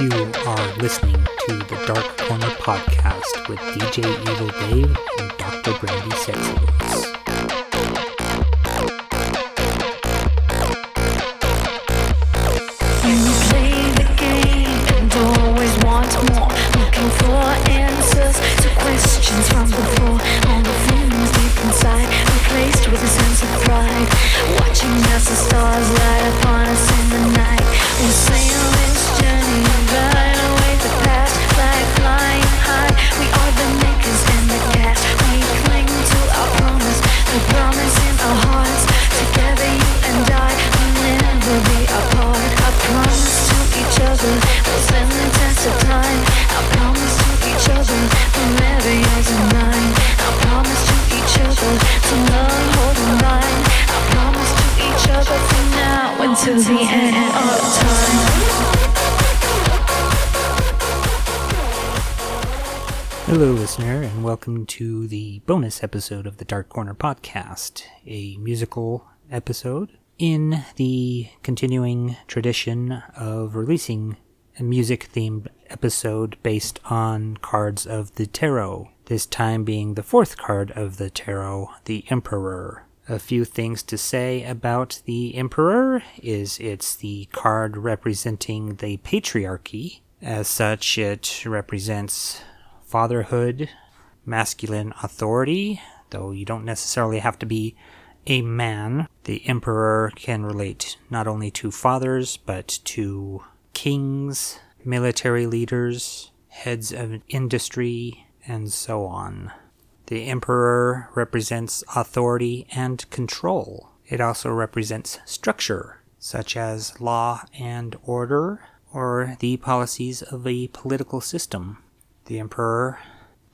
You are listening to the Dark Corner Podcast with DJ Evil Dave and Dr. Brandy Sexy bonus episode of the Dark Corner Podcast, a musical episode in the continuing tradition of releasing a music themed episode based on cards of the tarot, this time being the fourth card of the tarot, the Emperor. A few things to say about the Emperor is it's the card representing the patriarchy. As such, it represents fatherhood, masculine authority, though you don't necessarily have to be a man. The emperor can relate not only to fathers, but to kings, military leaders, heads of industry, and so on. The emperor represents authority and control. It also represents structure, such as law and order, or the policies of a political system the emperor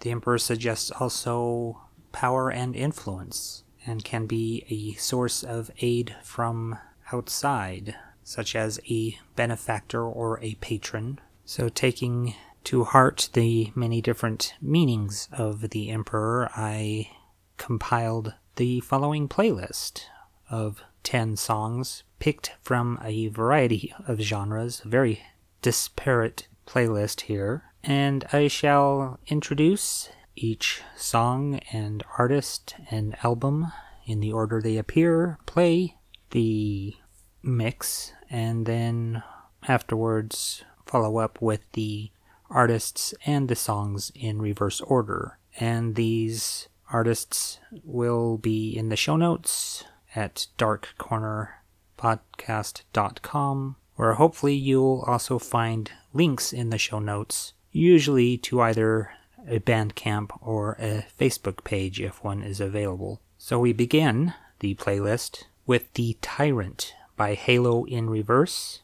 the emperor suggests also power and influence and can be a source of aid from outside such as a benefactor or a patron. So taking to heart the many different meanings of the emperor i compiled the following playlist of 10 songs picked from a variety of genres. A very disparate playlist here and I shall introduce each song and artist and album in the order they appear, play the mix, and then afterwards follow up with the artists and the songs in reverse order. And these artists will be in the show notes at darkcornerpodcast.com, where hopefully you'll also find links in the show notes usually to either a Bandcamp or a Facebook page if one is available. So we begin the playlist with The Tyrant by Halo in Reverse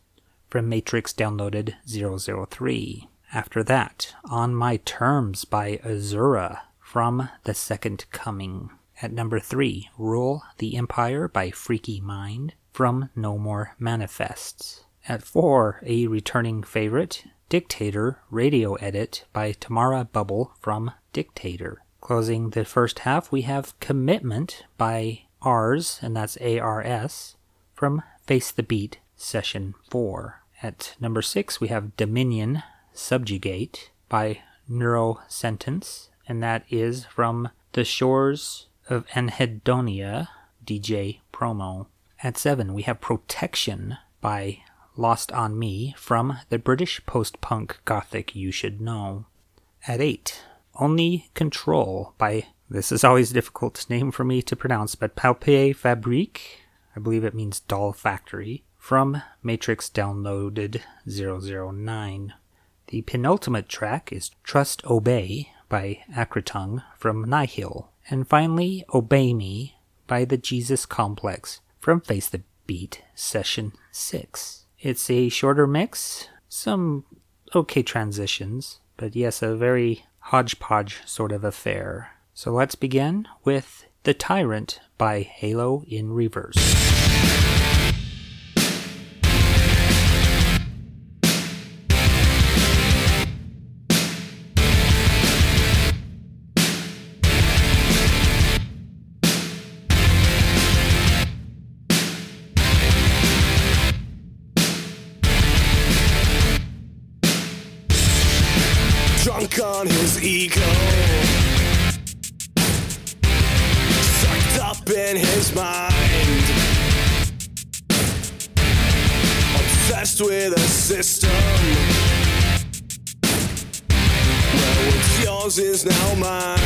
from Matrix Downloaded 003. After that, On My Terms by Azoora from The Second Coming. At number 3, Rule the Empire by Freaky Mind from No More Manifests. At 4, a returning favorite, Dictator Radio Edit by Tamara Bubble from Dictator. Closing the first half, we have Commitment by Ars, and that's A R S, from Face the Beat Session 4. At number 6, we have Dominion Subjugate by Neurosentence, and that is from The Shores of Anhedonia DJ Promo. At 7, we have Protection by Lost on Me from the British post punk gothic You Should Know. At 8, Only Control by, this is always a difficult name for me to pronounce, but Pouppée Fabrikk, I believe it means doll factory, from Matrix Downloaded 009. The penultimate track is Trust Obey by Acretongue from Nihil. And finally, Obey Me by the Jesus Complex from Face the Beat Session 6. It's a shorter mix, some okay transitions, but yes, a very hodgepodge sort of affair. So let's begin with The Tyrant by Halo in Reverse. mind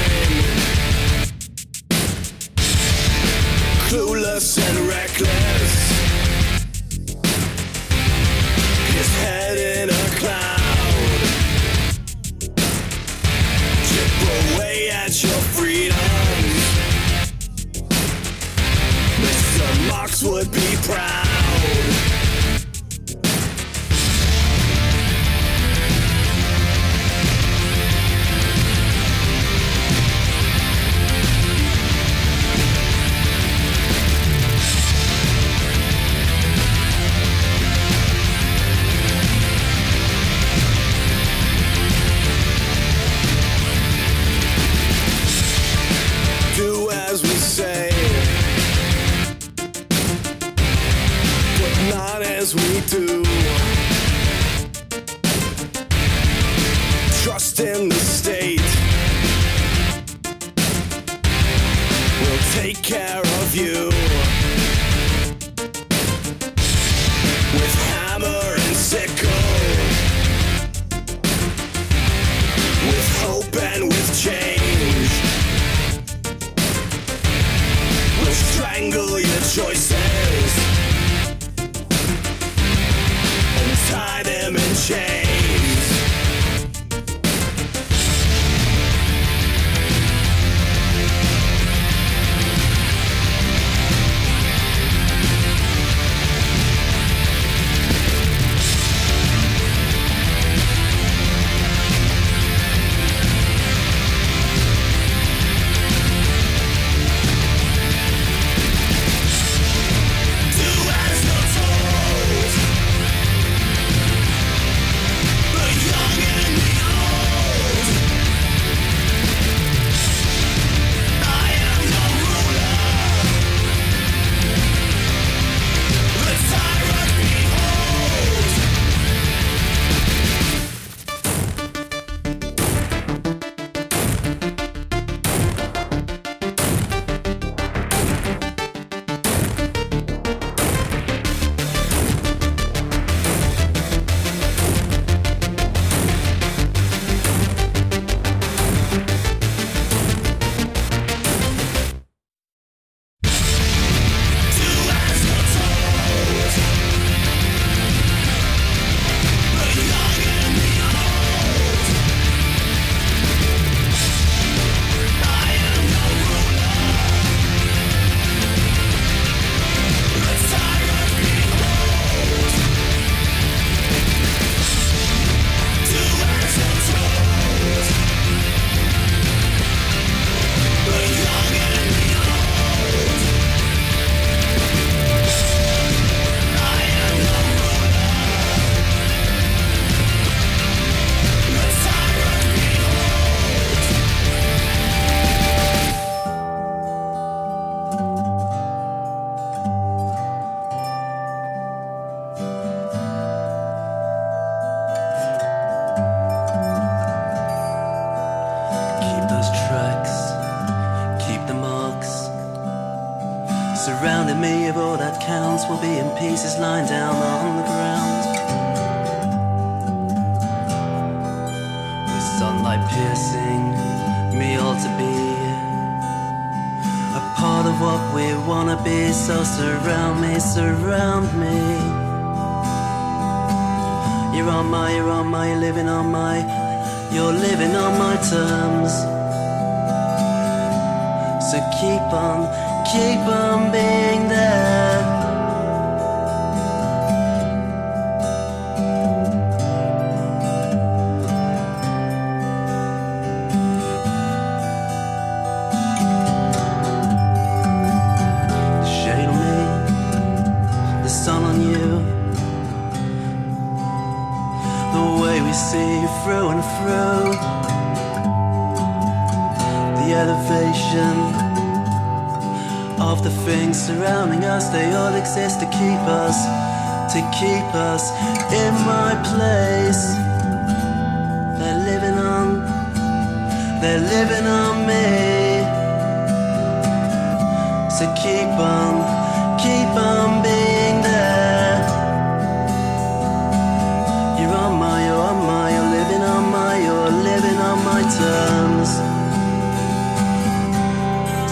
Surrounding me of all that counts will be in pieces lying down on the ground. With sunlight piercing me all to be a part of what we wanna be. So surround me, surround me. You're on my, you're on my, you're living on my, you're living on my terms. So keep on keep on being there. surrounding us, they all exist to keep us, to keep us in my place. They're living on, they're living on me. So keep on, keep on being there. You're on my, you're on my, you're living on my, you're living on my terms.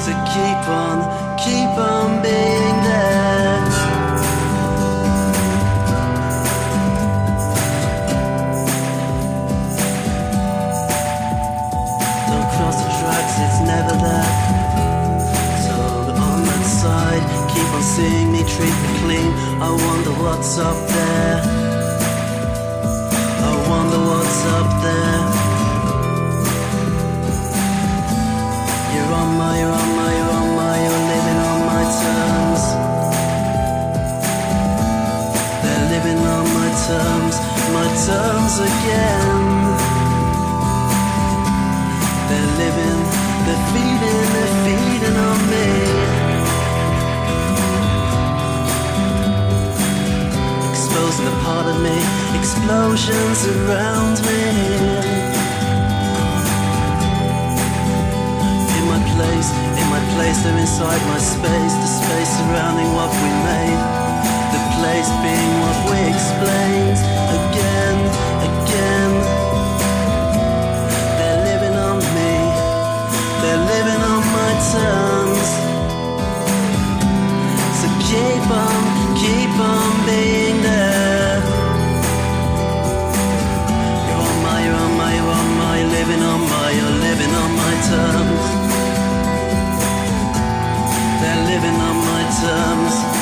So keep on. I wonder what's up there. I wonder what's up there. Terms. They're living on my terms, my terms again. They're living, they're feeding, they're feeding on me. Exposing a part of me, explosions around me. Place, they're inside my space, the space surrounding what we made. The place being what we explained again, again. They're living on me, they're living on my terms. So keep on, keep on being there. You're on my, you're on my, you're on my, living on my, you're living on my terms. On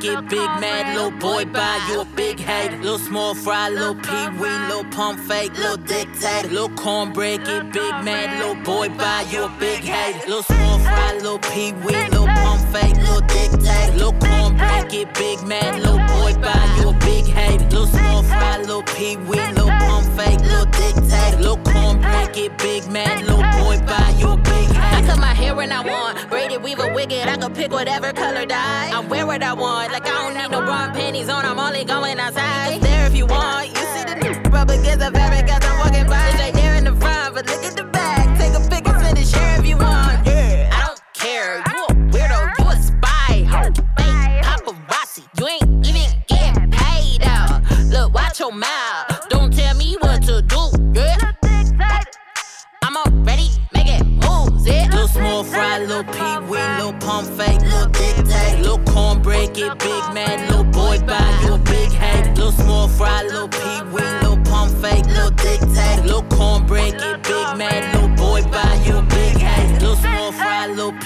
get big mad, little boy buy you a big hate. Little small fry, little pee wee, little pump fake, little dictate, little cornbread, get big mad, little boy buy you a big hate. Little small fry, little pee wee, little pump fake, little dictate, little cornbread, get big mad, little boy buy you a big hate. Little small fry, little pee wee, little pump fake, little dictate, little cornbread, get big mad, little boy buy you a big I cut my hair when I want. Braided, weave a wig. I could pick whatever color dye. I wear what I want. Like I don't need no bra and panties on. I'm only going outside. It's there if you want. You see the n- rub against a fabric as I'm walking by. It's right there in the front, but look at the back. Take a pic and send it, share if you want. Yeah, I don't care. You a weirdo. You a spy. Fake paparazzi. You ain't even getting paid out. Look, watch your mouth. Fry, little pee wee, little pump fake, little dictate, little cornbread, get big mad, little boy buy you a big hate. Little small fry, little pee wee, little pump fake, little dictate, little cornbread, get big mad,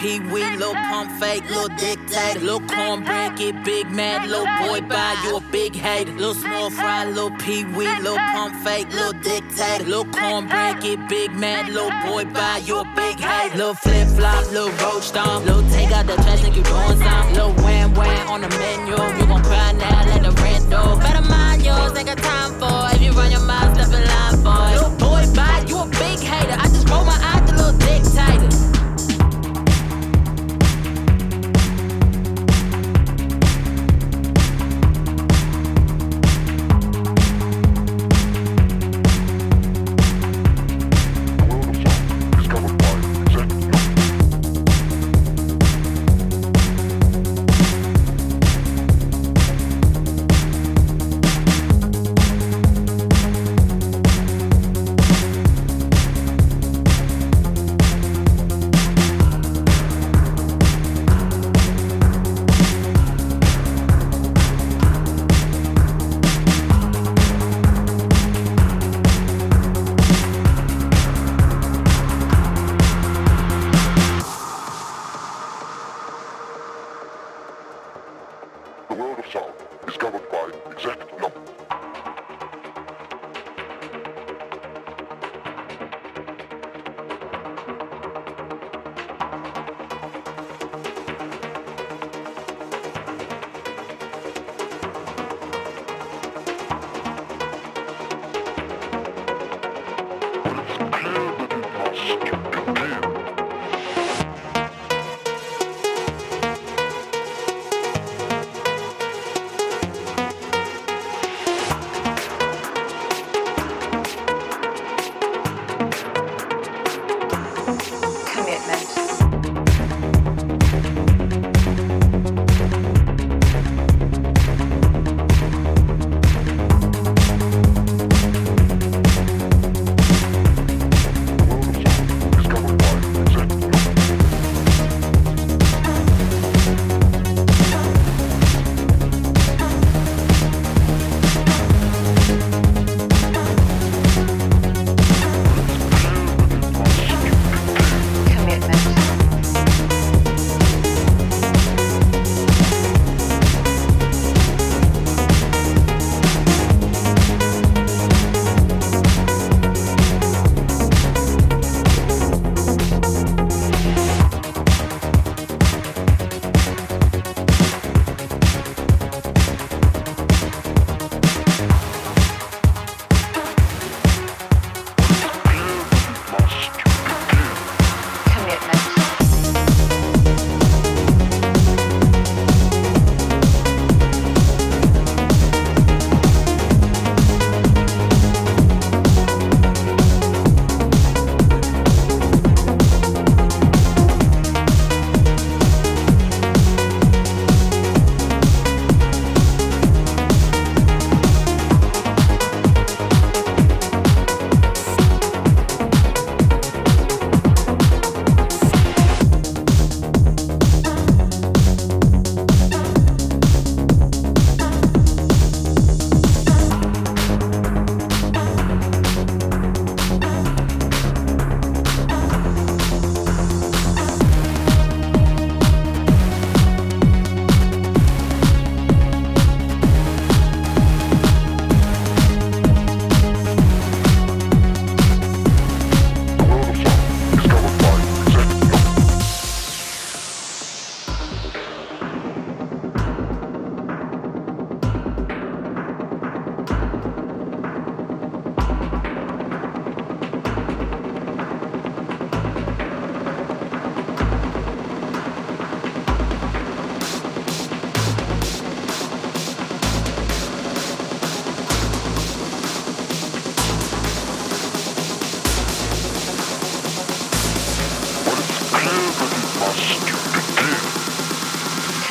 pee wee, little pump fake, little dictate, little cornbread, get big mad, little boy buy you a big hate. Little small fry, little pee wee, little pump fake, little dictate, little cornbread, get big mad, little boy buy you a big hate. Little flip flop, little roach stomp, little take out the trash like you doing something. Little wham wham on the menu, you gon' cry now, let the rent go. Better mind yours, ain't got time for. If you run your mouth, step in line for. Little boy buy you a big hater. I just roll my eyes, the little dictator.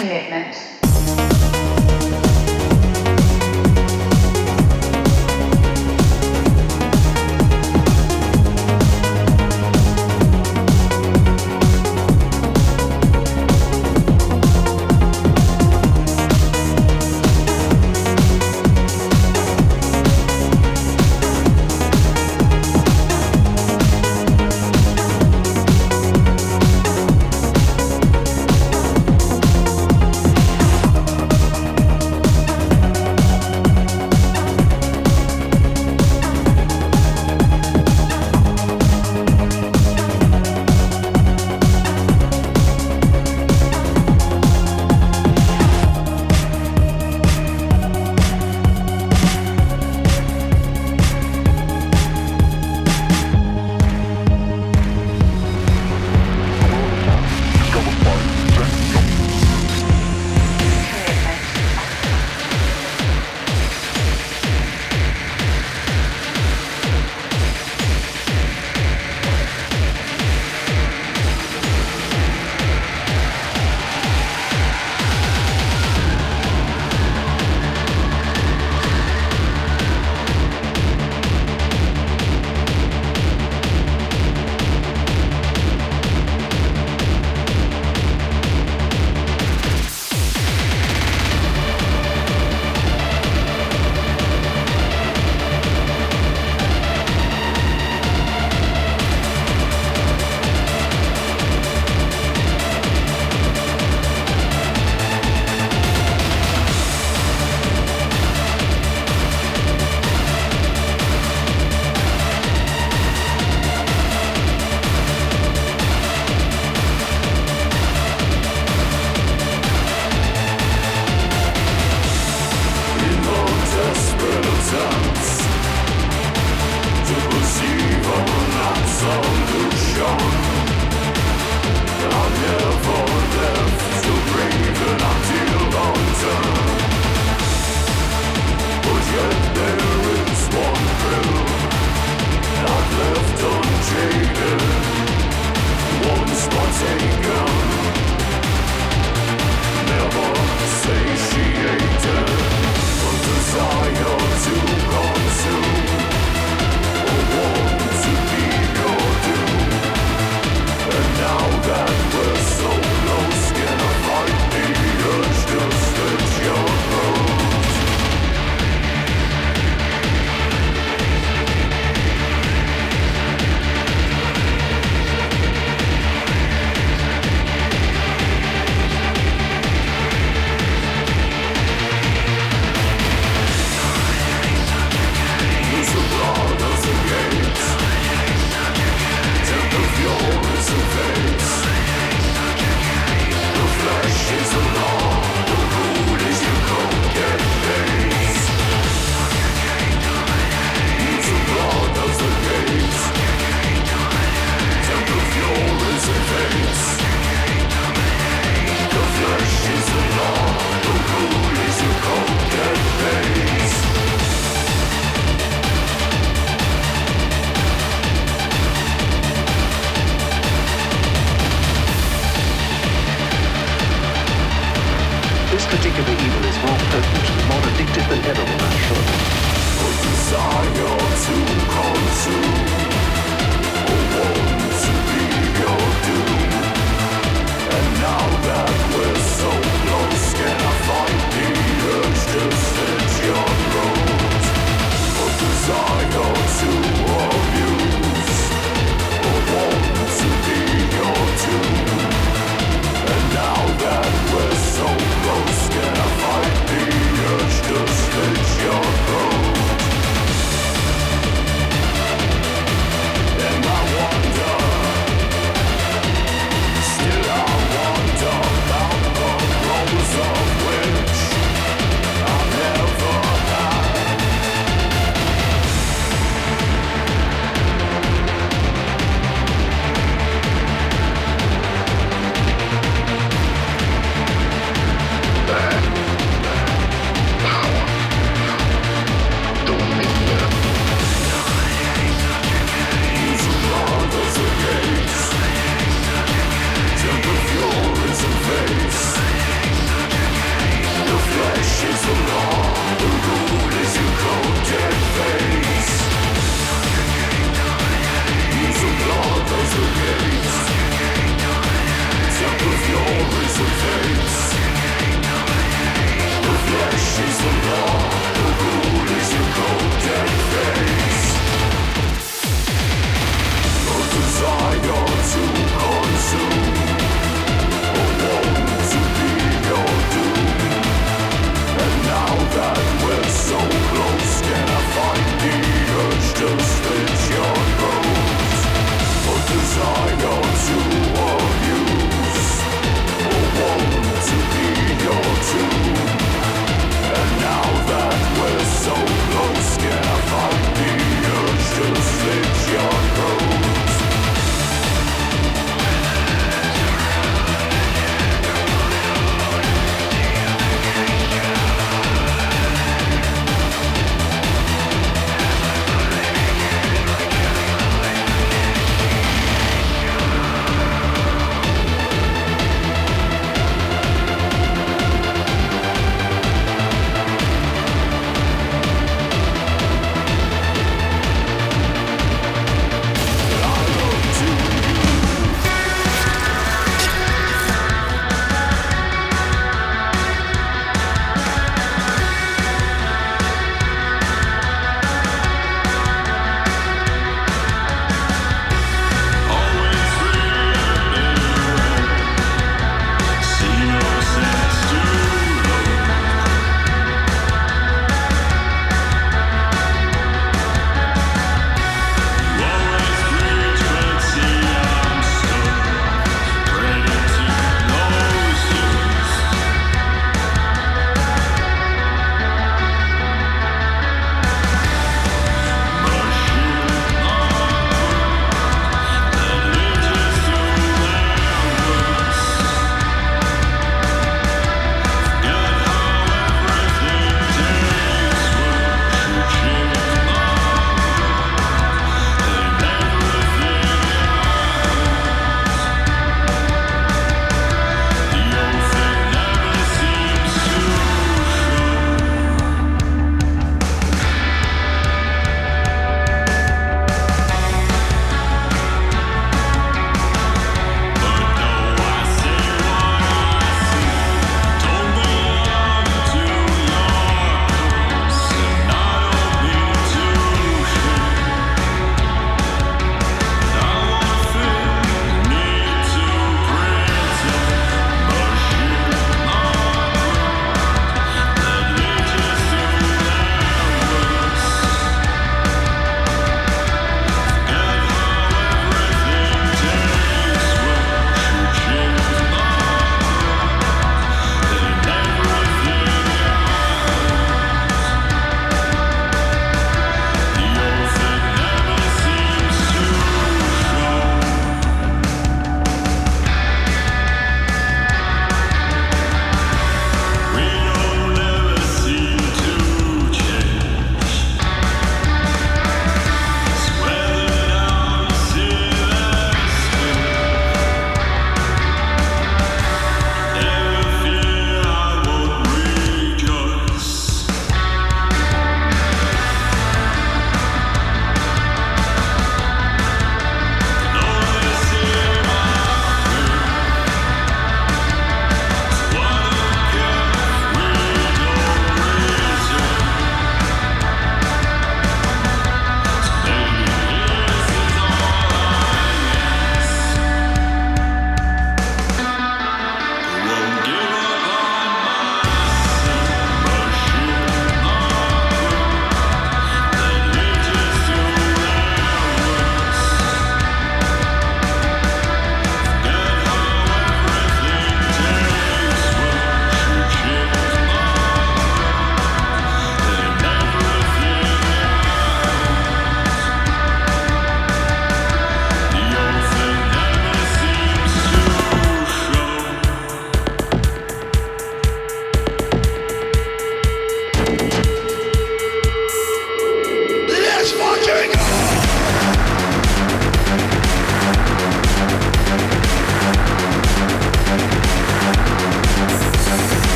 Commitment.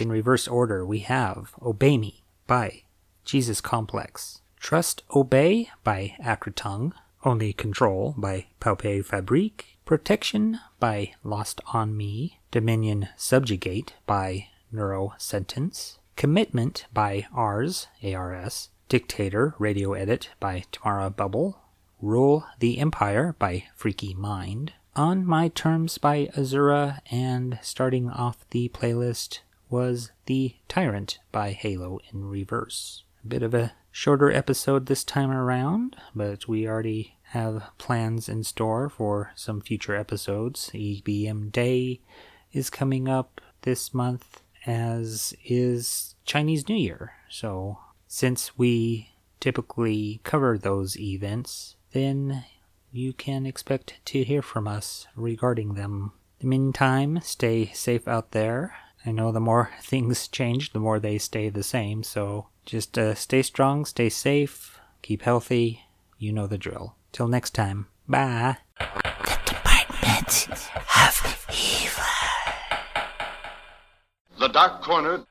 In reverse order, we have Obey Me by Jesus Complex, Trust Obey by Acretongue, Only Control by Pouppée Fabrikk, Protection by Lost on Me, Dominion Subjugate by Neuro Sentence, Commitment by Ars, ARS, Dictator Radio Edit by Tamara Bubble, Rule the Empire by Freaky Mind, On My Terms by Azoora, and starting off the playlist was The Tyrant by Halo in Reverse. A bit of a shorter episode this time around, but we already have plans in store for some future episodes. EBM Day is coming up this month, as is Chinese New Year. So, since we typically cover those events, then you can expect to hear from us regarding them. In the meantime, stay safe out there. I know the more things change, the more they stay the same, so just uh, stay strong, stay safe, keep healthy. You know the drill. Till next time, bye. Bye of Eva The Dark Corner